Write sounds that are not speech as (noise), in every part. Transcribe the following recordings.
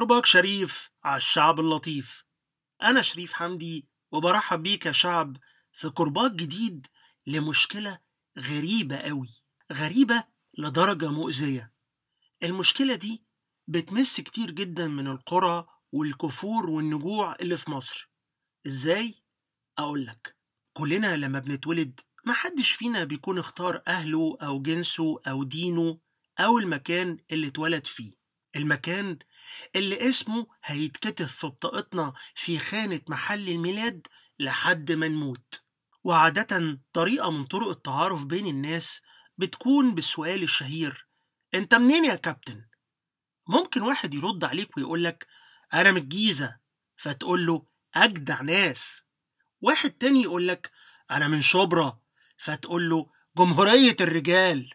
قربك شريف على الشعب اللطيف. أنا شريف حمدي وبرحب بيك يا شعب في قرباك جديد لمشكلة غريبة أوي. غريبة لدرجة مؤذية. المشكلة دي بتمس كتير جدا من القرى والكفور والنجوع اللي في مصر. إزاي؟ أقولك كلنا لما بنتولد محدش فينا بيكون اختار أهله أو جنسه أو دينه أو المكان اللي اتولد فيه. المكان اللي اسمه هيتكتب في بطاقتنا في خانة محل الميلاد لحد ما نموت. وعادة طريقة من طرق التعارف بين الناس بتكون بالسؤال الشهير أنت منين يا كابتن؟ ممكن واحد يرد عليك ويقولك أنا من الجيزة. فتقول له أجدع ناس. واحد تاني يقولك أنا من شبرا. فتقول له جمهورية الرجال.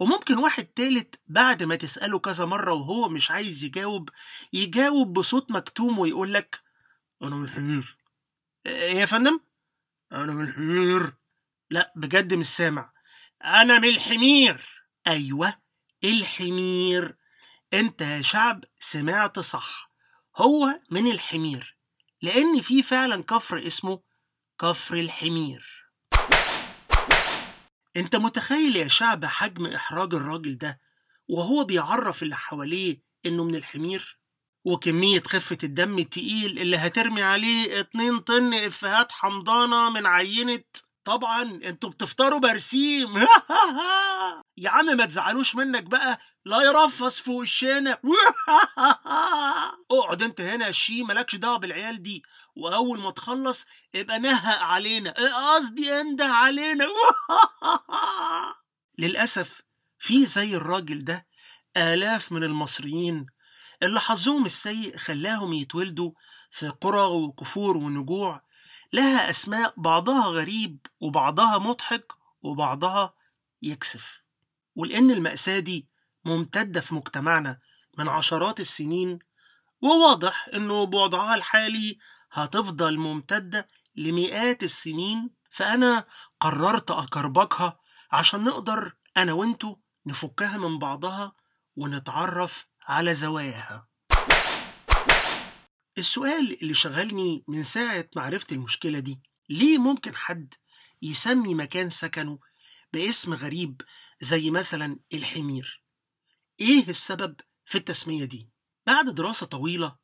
وممكن واحد تالت بعد ما تسأله كذا مرة وهو مش عايز يجاوب يجاوب بصوت مكتوم ويقولك أنا من الحمير إيه يا فندم؟ أنا من الحمير لا بجد مش سامع. أنا من الحمير. أيوة الحمير. أنت يا شعب سمعت صح هو من الحمير لأن في فعلا كفر اسمه كفر الحمير. أنت متخيل يا شعب حجم إحراج الراجل ده وهو بيعرف اللي حواليه إنه من الحمير؟ وكمية خفة الدم التقيل اللي هترمي عليه اتنين طن افهات حمضانة من عينة. طبعا أنتوا بتفطروا برسيم. (laughs) يا عم ما تزعلوش منك بقى. لا يرفص في وشنا. (laughs) اقعد انت هنا يا شي مالكش دعوة بالعيال دي. وأول ما تخلص ابقى نهق علينا. قصدي؟ انده علينا. (laughs) للأسف في زي الراجل ده آلاف من المصريين اللي حظهم السيء خلاهم يتولدوا في قرى وكفور ونجوع. لها أسماء بعضها غريب وبعضها مضحك وبعضها يكسف. ولأن المأساة دي ممتدة في مجتمعنا من عشرات السنين وواضح إنه بوضعها الحالي هتفضل ممتدة لمئات السنين فأنا قررت أكربكها عشان نقدر أنا وأنتو نفكها من بعضها ونتعرف على زواياها. السؤال اللي شغلني من ساعة ما عرفت المشكلة دي ليه ممكن حد يسمي مكان سكنه باسم غريب زي مثلا الحمير. إيه السبب في التسمية دي؟ بعد دراسة طويلة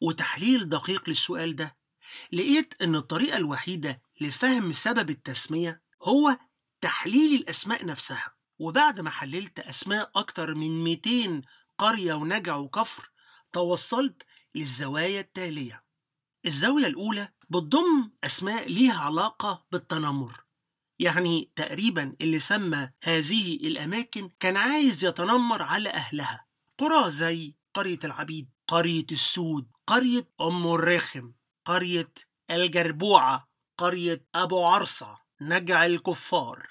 وتحليل دقيق للسؤال ده لقيت إن الطريقة الوحيدة لفهم سبب التسمية هو تحليل الأسماء نفسها. وبعد ما حللت أسماء أكتر من 200 قرية ونجع وكفر توصلت للزوايا التالية. الزاوية الأولى بتضم أسماء ليها علاقة بالتنمر. يعني تقريبا اللي سمى هذه الأماكن كان عايز يتنمر على أهلها. قرى زي قرية العبيد قرية السود قرية أم الرخم قرية الجربوعة قرية أبو عرصة نجع الكفار.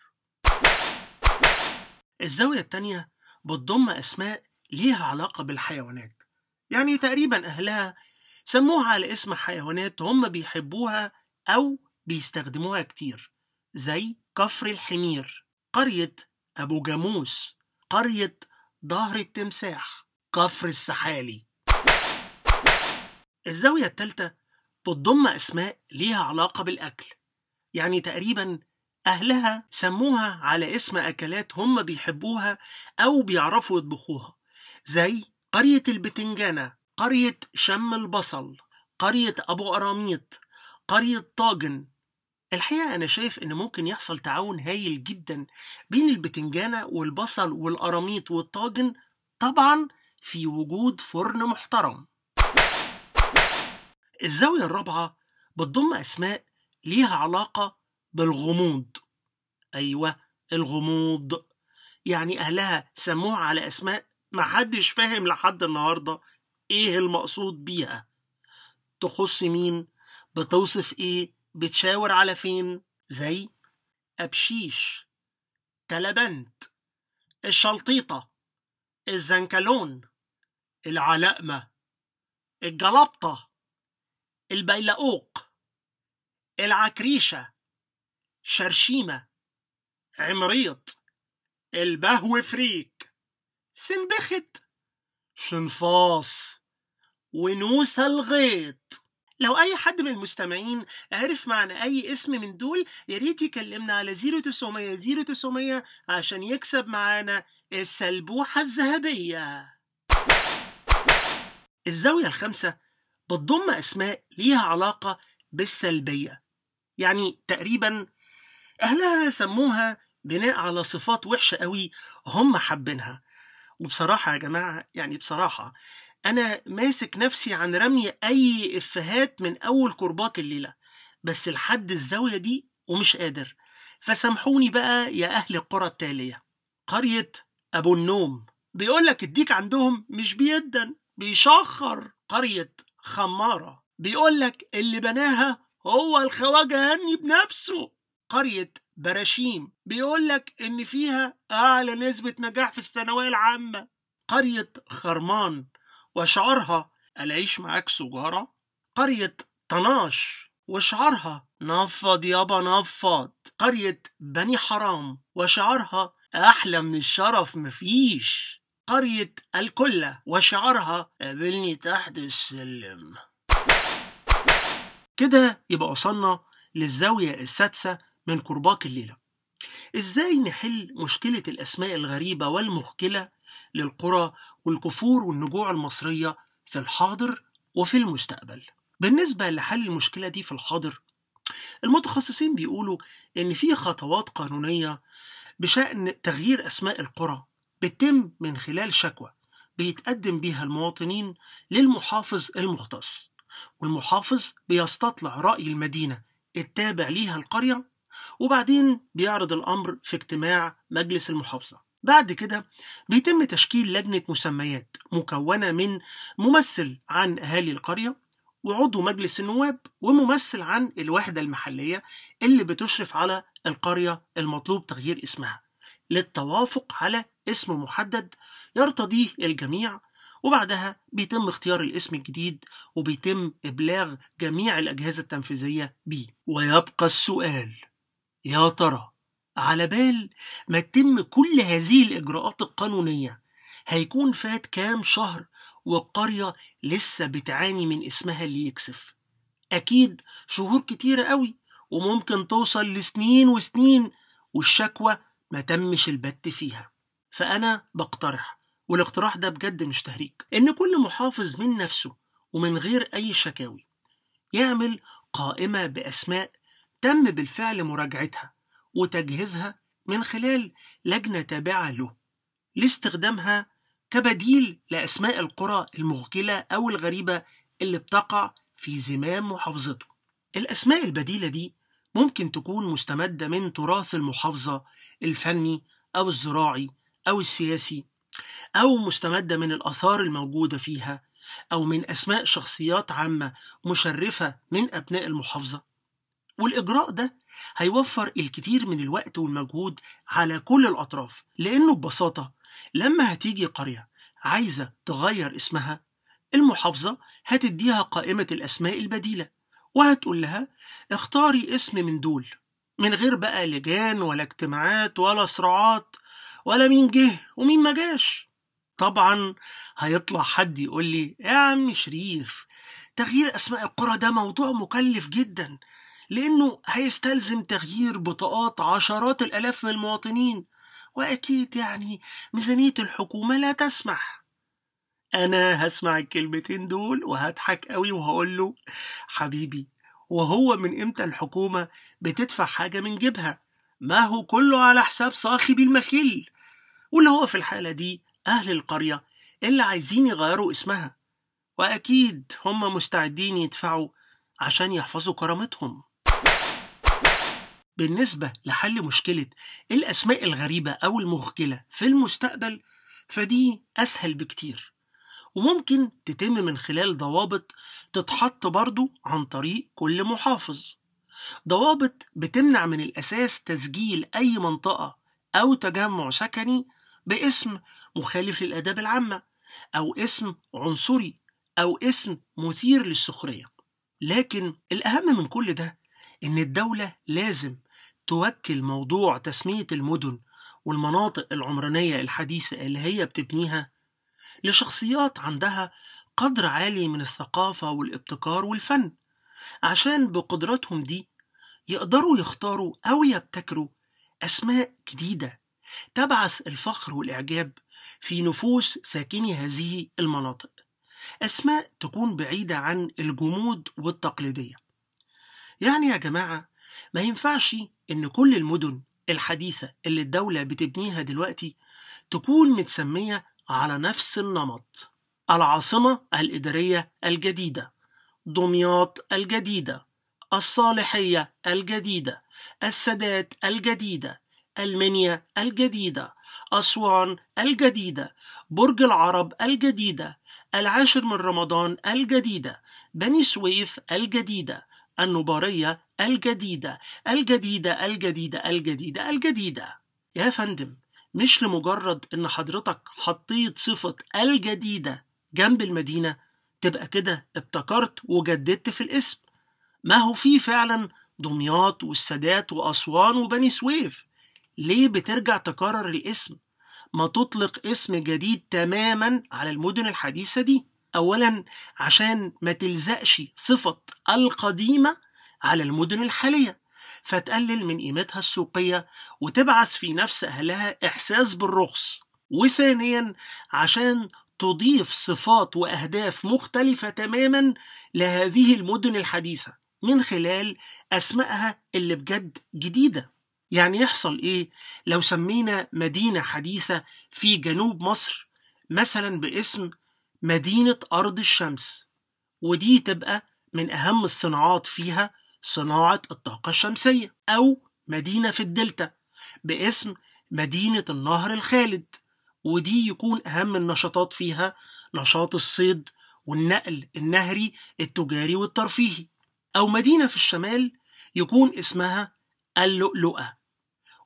الزاوية التانية بتضم أسماء ليها علاقة بالحيوانات. يعني تقريبا أهلها سموها على اسم حيوانات هم بيحبوها أو بيستخدموها كتير. زي كفر الحمير قرية أبو جاموس قرية ظهر التمساح كفر السحالي. الزاوية التالتة بتضم أسماء ليها علاقة بالأكل. يعني تقريبا أهلها سموها على اسم أكلات هم بيحبوها أو بيعرفوا يطبخوها. زي قرية البتنجانة قرية شم البصل قرية أبو قراميط قرية طاجن الحقيقة أنا شايف إن ممكن يحصل تعاون هايل جدا بين البتنجانة والبصل والقراميط والطاجن طبعا في وجود فرن محترم. الزاوية الرابعة بتضم أسماء ليها علاقة بالغموض. أيوة الغموض. يعني أهلها سموها على أسماء محدش فاهم لحد النهاردة إيه المقصود بيها. تخص مين؟ بتوصف إيه؟ بتشاور على فين؟ زي أبشيش تلبنت الشلطيطة الزنكلون العلقمة الجلبطة البيلقوق العكريشة شرشيمة عمريط البهو فريك سنبخت شنفاص ونوسة الغيط. لو أي حد من المستمعين عرف معنى أي اسم من دول يا ريت يكلمنا على 0900 0900 عشان يكسب معانا السلبوحة الذهبية. الزاوية الخامسة بتضم أسماء ليها علاقة بالسلبية. يعني تقريبا أهلها سموها بناء على صفات وحشة قوي هم حابينها. وبصراحة يا جماعة يعني بصراحة أنا ماسك نفسي عن رمي أي إفهات من أول كرباك الليلة بس لحد الزاوية دي ومش قادر. فسامحوني بقى يا أهل القرى التالية. قرية أبو النوم. بيقولك الديك عندهم مش بيدن بيشخر قرية خمارة. بيقولك اللي بناها هو الخواجة هني بنفسه. قرية براشيم بيقولك إن فيها أعلى نسبة نجاح في الثانوية العامة. قرية خرمان. وشعارها العيش معاك سجارة؟ قرية طناش. وشعارها نفض يابا نفض قرية بني حرام. وشعارها أحلى من الشرف مفيش. قرية الكلة. وشعارها قابلني تحت السلم. كده يبقى وصلنا للزاوية السادسة من كرباك الليلة. إزاي نحل مشكلة الأسماء الغريبة والمخكلة للقرى والكفور والنجوع المصرية في الحاضر وفي المستقبل. بالنسبة لحل المشكلة دي في الحاضر المتخصصين بيقولوا إن في خطوات قانونية بشأن تغيير أسماء القرى بتتم من خلال شكوى بيتقدم بيها المواطنين للمحافظ المختص والمحافظ بيستطلع رأي المدينة التابع ليها القرية وبعدين بيعرض الأمر في اجتماع مجلس المحافظة. بعد كده بيتم تشكيل لجنة مسميات مكونة من ممثل عن أهالي القرية وعضو مجلس النواب وممثل عن الوحدة المحلية اللي بتشرف على القرية المطلوب تغيير اسمها للتوافق على اسم محدد يرتضيه الجميع. وبعدها بيتم اختيار الاسم الجديد وبيتم إبلاغ جميع الأجهزة التنفيذية بيه. ويبقى السؤال يا ترى على بال ما تتم كل هذه الإجراءات القانونية هيكون فات كام شهر والقرية لسه بتعاني من اسمها اللي يكسف. أكيد شهور كتيرة قوي وممكن توصل لسنين وسنين والشكوى ما تمش البت فيها. فأنا بقترح والاقتراح ده بجد مش تهريج إن كل محافظ من نفسه ومن غير أي شكاوي يعمل قائمة بأسماء تم بالفعل مراجعتها. وتجهيزها من خلال لجنة تابعة له لاستخدامها كبديل لأسماء القرى المغكلة أو الغريبة اللي بتقع في زمام محافظته. الأسماء البديلة دي ممكن تكون مستمدة من تراث المحافظة الفني أو الزراعي أو السياسي أو مستمدة من الآثار الموجودة فيها أو من أسماء شخصيات عامة مشرفة من أبناء المحافظة. والإجراء ده هيوفر الكثير من الوقت والمجهود على كل الأطراف لأنه ببساطة لما هتيجي قرية عايزة تغير اسمها المحافظة هتديها قائمة الأسماء البديلة وهتقول لها اختاري اسم من دول من غير بقى لجان ولا اجتماعات ولا صراعات ولا مين جه ومين ما جاش. طبعا هيطلع حد يقول لي يا عم شريف تغيير أسماء القرى ده موضوع مكلف جدا لأنه هيستلزم تغيير بطاقات عشرات الآلاف من المواطنين. وأكيد يعني ميزانية الحكومة لا تسمح. أنا هسمع الكلمتين دول وهضحك قوي وهقول له حبيبي وهو من إمتى الحكومة بتدفع حاجة من جيبها؟ ما هو كله على حساب صاحب المخل واللي هو في الحالة دي أهل القرية اللي عايزين يغيروا اسمها. وأكيد هم مستعدين يدفعوا عشان يحفظوا كرامتهم. بالنسبة لحل مشكلة الأسماء الغريبة أو المخجلة في المستقبل فدي أسهل بكتير. وممكن تتم من خلال ضوابط تتحط برضو عن طريق كل محافظ. ضوابط بتمنع من الأساس تسجيل أي منطقة أو تجمع سكني باسم مخالف للآداب العامة أو اسم عنصري أو اسم مثير للسخرية. لكن الأهم من كل ده إن الدولة لازم توكل موضوع تسمية المدن والمناطق العمرانية الحديثة اللي هي بتبنيها لشخصيات عندها قدر عالي من الثقافة والابتكار والفن. عشان بقدراتهم دي يقدروا يختاروا أو يبتكروا أسماء جديدة تبعث الفخر والإعجاب في نفوس ساكني هذه المناطق. أسماء تكون بعيدة عن الجمود والتقليدية. يعني يا جماعة ما ينفعش إن كل المدن الحديثة اللي الدولة بتبنيها دلوقتي تكون متسمية على نفس النمط العاصمة الإدارية الجديدة دمياط الجديدة الصالحية الجديدة السادات الجديدة المنيا الجديدة أسوان الجديدة برج العرب الجديدة العاشر من رمضان الجديدة بني سويف الجديدة النوبارية الجديدة الجديدة الجديدة الجديدة الجديدة. يا فندم مش لمجرد إن حضرتك حطيت صفة الجديدة جنب المدينة تبقى كده ابتكرت وجددت في الاسم. ما هو في فعلا دمياط والسادات وأسوان وبني سويف. ليه بترجع تكرر الاسم؟ ما تطلق اسم جديد تماما على المدن الحديثة دي. أولا عشان ما تلزقش صفة القديمة على المدن الحالية فتقلل من قيمتها السوقية وتبعث في نفس أهلها إحساس بالرخص. وثانيا عشان تضيف صفات وأهداف مختلفة تماما لهذه المدن الحديثة من خلال أسمائها اللي بجد جديدة. يعني يحصل إيه؟ لو سمينا مدينة حديثة في جنوب مصر مثلا باسم مدينة أرض الشمس ودي تبقى من أهم الصناعات فيها صناعة الطاقة الشمسية أو مدينة في الدلتا باسم مدينة النهر الخالد ودي يكون أهم النشاطات فيها نشاط الصيد والنقل النهري التجاري والترفيهي. أو مدينة في الشمال يكون اسمها اللؤلؤة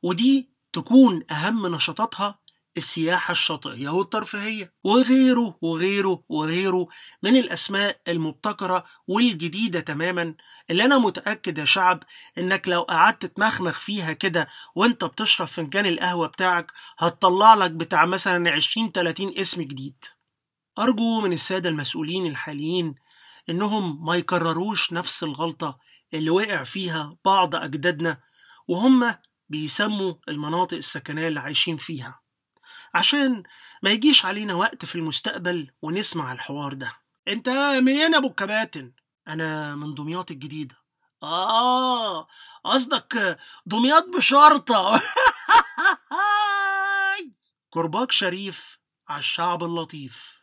ودي تكون أهم نشاطاتها السياحة الشاطئية والترفيهية وغيره وغيره وغيره من الأسماء المبتكرة والجديدة تماما اللي أنا متأكد يا شعب إنك لو قعدت تمخمخ فيها كده وإنت بتشرب فنجان القهوة بتاعك هتطلع لك بتاع مثلا 20 30 اسم جديد. أرجو من السادة المسؤولين الحاليين إنهم ما يكرروش نفس الغلطة اللي وقع فيها بعض أجدادنا وهم بيسموا المناطق السكنية اللي عايشين فيها. عشان ما يجيش علينا وقت في المستقبل ونسمع الحوار ده. انت منين أبو الكباتن. أنا من دمياط الجديدة. آه قصدك دمياط بشرطة. (laughs) كرباج شريف على الشعب اللطيف.